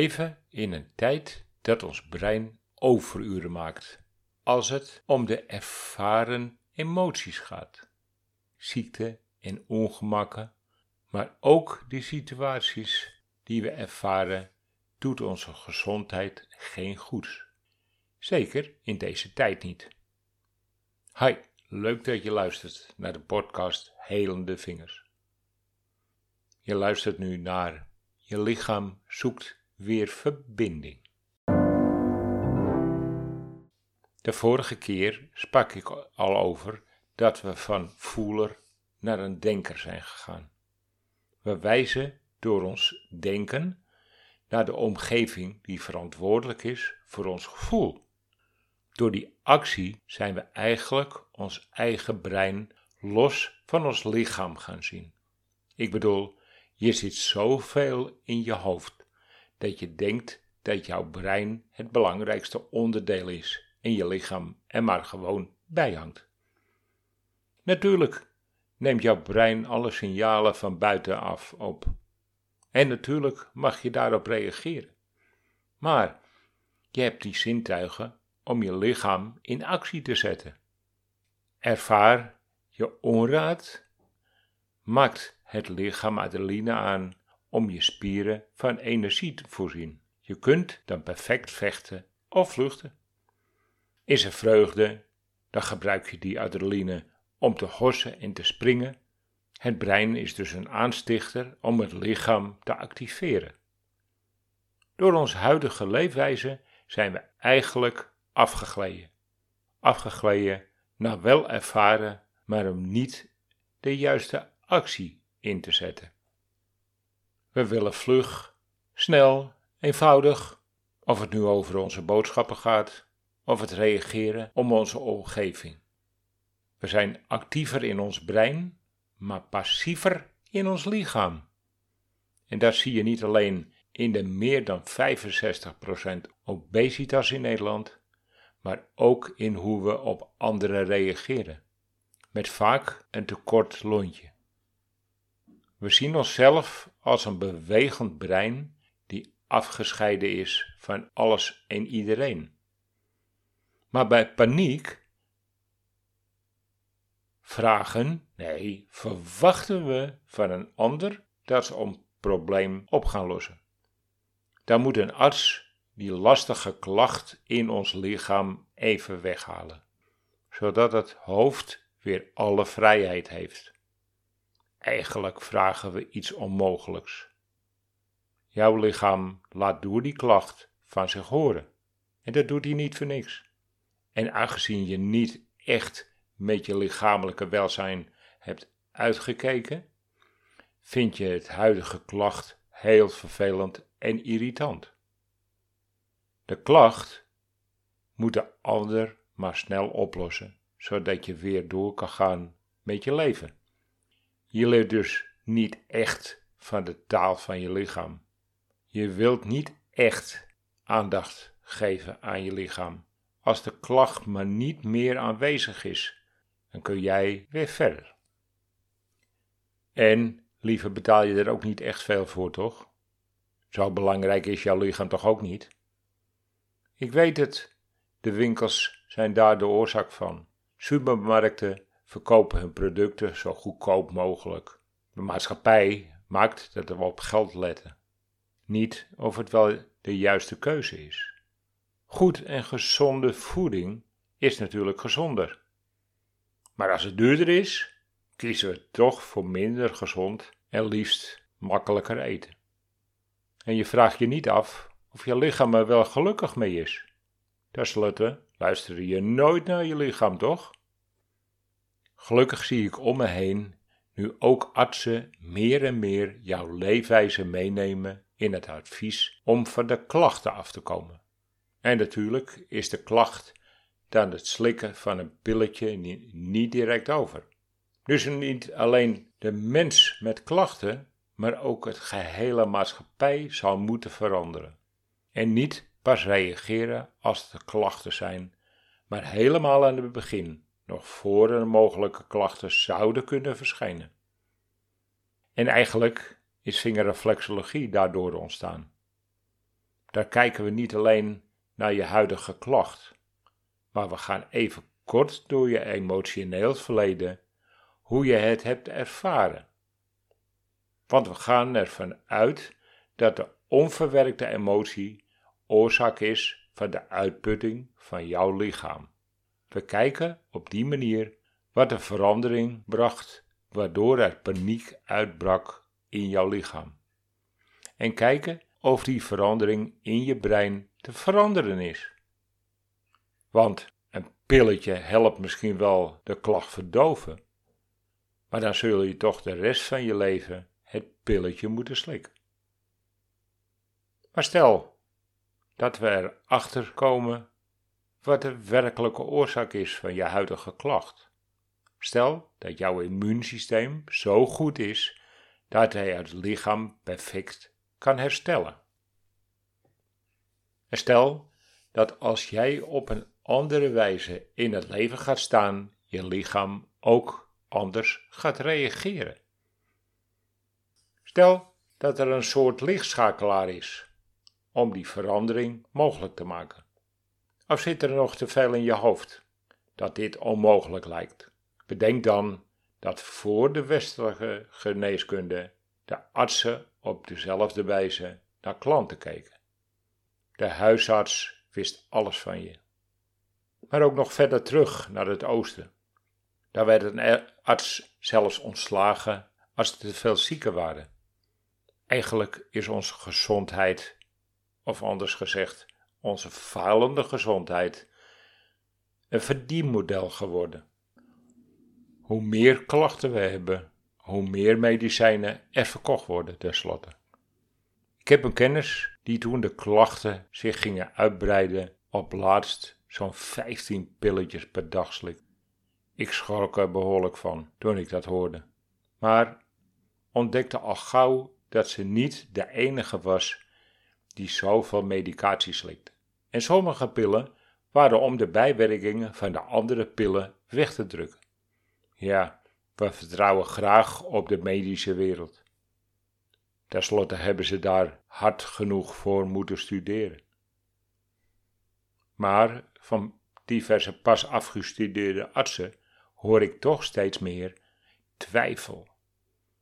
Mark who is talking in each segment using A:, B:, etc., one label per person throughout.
A: leven in een tijd dat ons brein overuren maakt, als het om de ervaren emoties gaat. Ziekte en ongemakken, maar ook de situaties die we ervaren, doet onze gezondheid geen goeds. Zeker in deze tijd niet. Hi, leuk dat je luistert naar de podcast Helende Vingers. Je luistert nu naar Je lichaam zoekt weer verbinding. De vorige keer sprak ik al over dat we van voeler naar een denker zijn gegaan. We wijzen door ons denken naar de omgeving die verantwoordelijk is voor ons gevoel. Door die actie zijn we eigenlijk ons eigen brein los van ons lichaam gaan zien. Ik bedoel, je zit zoveel in je hoofd dat je denkt dat jouw brein het belangrijkste onderdeel is en je lichaam er maar gewoon bij hangt. Natuurlijk neemt jouw brein alle signalen van buitenaf op. En natuurlijk mag je daarop reageren. Maar je hebt die zintuigen om je lichaam in actie te zetten. Ervaar je onraad, maakt het lichaam adrenaline aan om je spieren van energie te voorzien. Je kunt dan perfect vechten of vluchten. Is er vreugde, dan gebruik je die adrenaline om te hossen en te springen. Het brein is dus een aanstichter om het lichaam te activeren. Door onze huidige leefwijze zijn we eigenlijk afgegleden. Afgegleden naar wel ervaren, maar om niet de juiste actie in te zetten. We willen vlug, snel, eenvoudig, of het nu over onze boodschappen gaat, of het reageren om onze omgeving. We zijn actiever in ons brein, maar passiever in ons lichaam. En dat zie je niet alleen in de meer dan 65% obesitas in Nederland, maar ook in hoe we op anderen reageren, met vaak een tekort lontje. We zien onszelf als een bewegend brein die afgescheiden is van alles en iedereen. Maar bij paniek vragen, nee, verwachten we van een ander dat ze een probleem op gaan lossen. Dan moet een arts die lastige klacht in ons lichaam even weghalen, zodat het hoofd weer alle vrijheid heeft. Eigenlijk vragen we iets onmogelijks. Jouw lichaam laat door die klacht van zich horen. En dat doet hij niet voor niks. En aangezien je niet echt met je lichamelijke welzijn hebt uitgekeken, vind je het huidige klacht heel vervelend en irritant. De klacht moet de ander maar snel oplossen, zodat je weer door kan gaan met je leven. Je leert dus niet echt van de taal van je lichaam. Je wilt niet echt aandacht geven aan je lichaam. Als de klacht maar niet meer aanwezig is, dan kun jij weer verder. En liever betaal je er ook niet echt veel voor, toch? Zo belangrijk is jouw lichaam toch ook niet? Ik weet het, de winkels zijn daar de oorzaak van. Supermarkten verkopen hun producten zo goedkoop mogelijk. De maatschappij maakt dat we op geld letten, niet of het wel de juiste keuze is. Goed en gezonde voeding is natuurlijk gezonder. Maar als het duurder is, kiezen we toch voor minder gezond en liefst makkelijker eten. En je vraagt je niet af of je lichaam er wel gelukkig mee is. Ten slotte luister je nooit naar je lichaam, toch? Gelukkig zie ik om me heen nu ook artsen meer en meer jouw leefwijze meenemen in het advies om van de klachten af te komen. En natuurlijk is de klacht dan het slikken van een pilletje niet direct over. Dus niet alleen de mens met klachten, maar ook het gehele maatschappij zal moeten veranderen. En niet pas reageren als er klachten zijn, maar helemaal aan het begin nog voor er mogelijke klachten zouden kunnen verschijnen. En eigenlijk is vingerreflexologie daardoor ontstaan. daar kijken we niet alleen naar je huidige klacht, maar we gaan even kort door je emotioneel verleden, hoe je het hebt ervaren. Want we gaan ervan uit dat de onverwerkte emotie oorzaak is van de uitputting van jouw lichaam. We kijken op die manier wat de verandering bracht, waardoor er paniek uitbrak in jouw lichaam. En kijken of die verandering in je brein te veranderen is. Want een pilletje helpt misschien wel de klacht verdoven, maar dan zul je toch de rest van je leven het pilletje moeten slikken. Maar stel dat we erachter komen wat de werkelijke oorzaak is van je huidige klacht. Stel dat jouw immuunsysteem zo goed is dat hij het lichaam perfect kan herstellen. En stel dat als jij op een andere wijze in het leven gaat staan, je lichaam ook anders gaat reageren. Stel dat er een soort lichtschakelaar is om die verandering mogelijk te maken. Of zit er nog te veel in je hoofd dat dit onmogelijk lijkt? Bedenk dan dat voor de westelijke geneeskunde de artsen op dezelfde wijze naar klanten keken. De huisarts wist alles van je. Maar ook nog verder terug naar het oosten. Daar werd een arts zelfs ontslagen als er te veel zieken waren. Eigenlijk is onze gezondheid, of anders gezegd, onze falende gezondheid, een verdienmodel geworden. Hoe meer klachten we hebben, hoe meer medicijnen er verkocht worden tenslotte. Ik heb een kennis die toen de klachten zich gingen uitbreiden op laatst zo'n 15 pilletjes per dag slik. Ik schrok er behoorlijk van toen ik dat hoorde. Maar ontdekte al gauw dat ze niet de enige was die zoveel medicatie slikte. En sommige pillen waren om de bijwerkingen van de andere pillen weg te drukken. Ja, we vertrouwen graag op de medische wereld. Ten slotte hebben ze daar hard genoeg voor moeten studeren. Maar van diverse pas afgestudeerde artsen hoor ik toch steeds meer twijfel.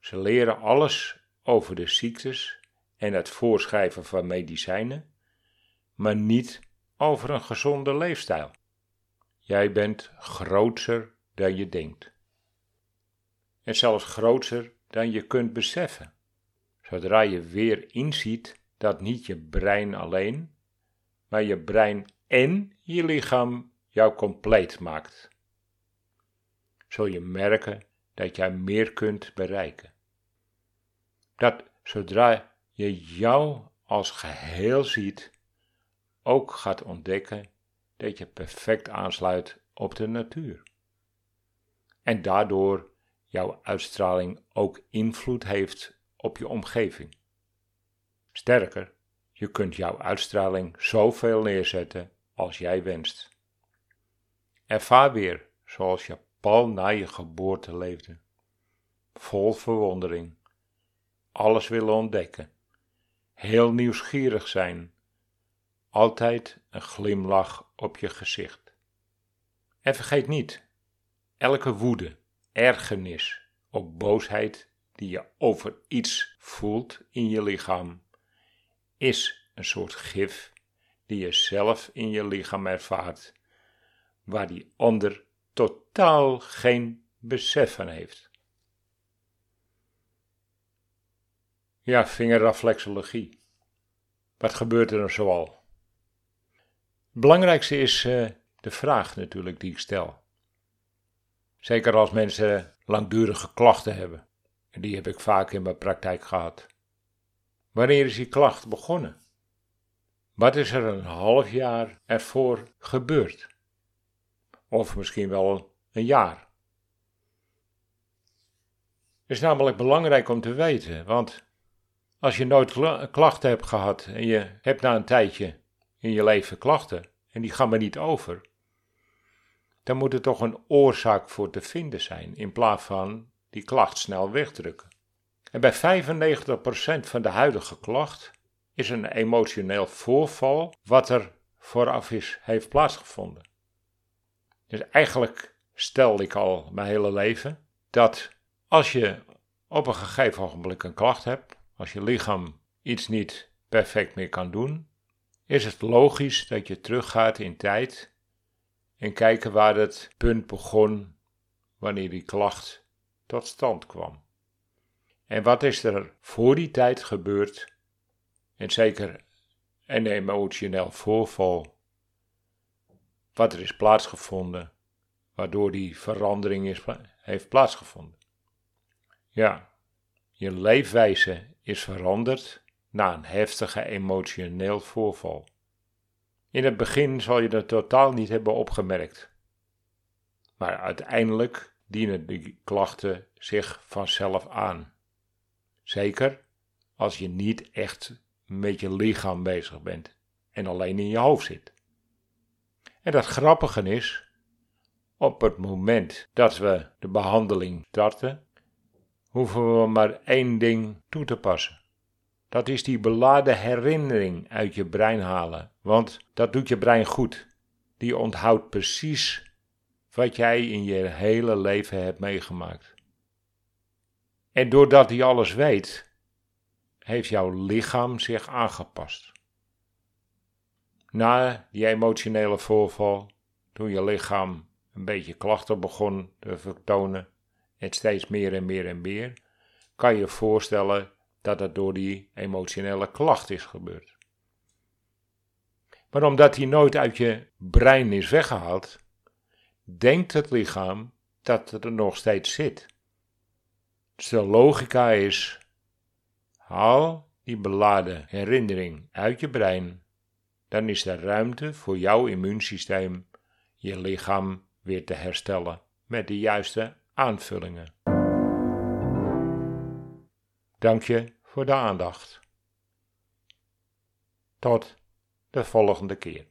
A: Ze leren alles over de ziektes en het voorschrijven van medicijnen, maar niet over een gezonde leefstijl. Jij bent groter dan je denkt. En zelfs groter dan je kunt beseffen. Zodra je weer inziet dat niet je brein alleen, maar je brein en je lichaam jou compleet maakt, zul je merken dat jij meer kunt bereiken. Dat zodra je jou als geheel ziet, ook gaat ontdekken dat je perfect aansluit op de natuur. En daardoor jouw uitstraling ook invloed heeft op je omgeving. Sterker, je kunt jouw uitstraling zoveel neerzetten als jij wenst. Ervaar weer zoals je pal na je geboorte leefde. Vol verwondering, alles willen ontdekken, heel nieuwsgierig zijn, altijd een glimlach op je gezicht. En vergeet niet, elke woede, ergernis of boosheid die je over iets voelt in je lichaam, is een soort gif die je zelf in je lichaam ervaart, waar die ander totaal geen besef van heeft. Ja, vingerreflexologie. Wat gebeurt er nou zoal? Het belangrijkste is uh, de vraag natuurlijk die ik stel. Zeker als mensen langdurige klachten hebben. En die heb ik vaak in mijn praktijk gehad. Wanneer is die klacht begonnen? Wat is er een half jaar ervoor gebeurd? Of misschien wel een jaar. Het is namelijk belangrijk om te weten, want als je nooit klachten hebt gehad en je hebt na een tijdje in je leven klachten en die gaan maar niet over, dan moet er toch een oorzaak voor te vinden zijn in plaats van die klacht snel wegdrukken. En bij 95% van de huidige klacht is een emotioneel voorval wat er vooraf is, heeft plaatsgevonden. Dus eigenlijk stel ik al mijn hele leven dat als je op een gegeven ogenblik een klacht hebt, als je lichaam iets niet perfect meer kan doen, is het logisch dat je teruggaat in tijd en kijken waar het punt begon wanneer die klacht tot stand kwam. En wat is er voor die tijd gebeurd? En zeker een emotioneel voorval, wat er is plaatsgevonden, waardoor die verandering is, heeft plaatsgevonden. Ja, je leefwijze is veranderd na een heftige emotioneel voorval. In het begin zal je dat totaal niet hebben opgemerkt. Maar uiteindelijk dienen die klachten zich vanzelf aan. Zeker als je niet echt met je lichaam bezig bent en alleen in je hoofd zit. En dat grappige is, op het moment dat we de behandeling starten, hoeven we maar één ding toe te passen. Dat is die beladen herinnering uit je brein halen, want dat doet je brein goed. Die onthoudt precies wat jij in je hele leven hebt meegemaakt. En doordat hij alles weet, heeft jouw lichaam zich aangepast. Na die emotionele voorval, toen je lichaam een beetje klachten begon te vertonen, en steeds meer en meer en meer, kan je voorstellen dat het door die emotionele klacht is gebeurd. Maar omdat die nooit uit je brein is weggehaald, denkt het lichaam dat het er nog steeds zit. Dus de logica is: haal die beladen herinnering uit je brein, dan is er ruimte voor jouw immuunsysteem je lichaam weer te herstellen met de juiste aanvullingen. Dank je voor de aandacht. Tot de volgende keer.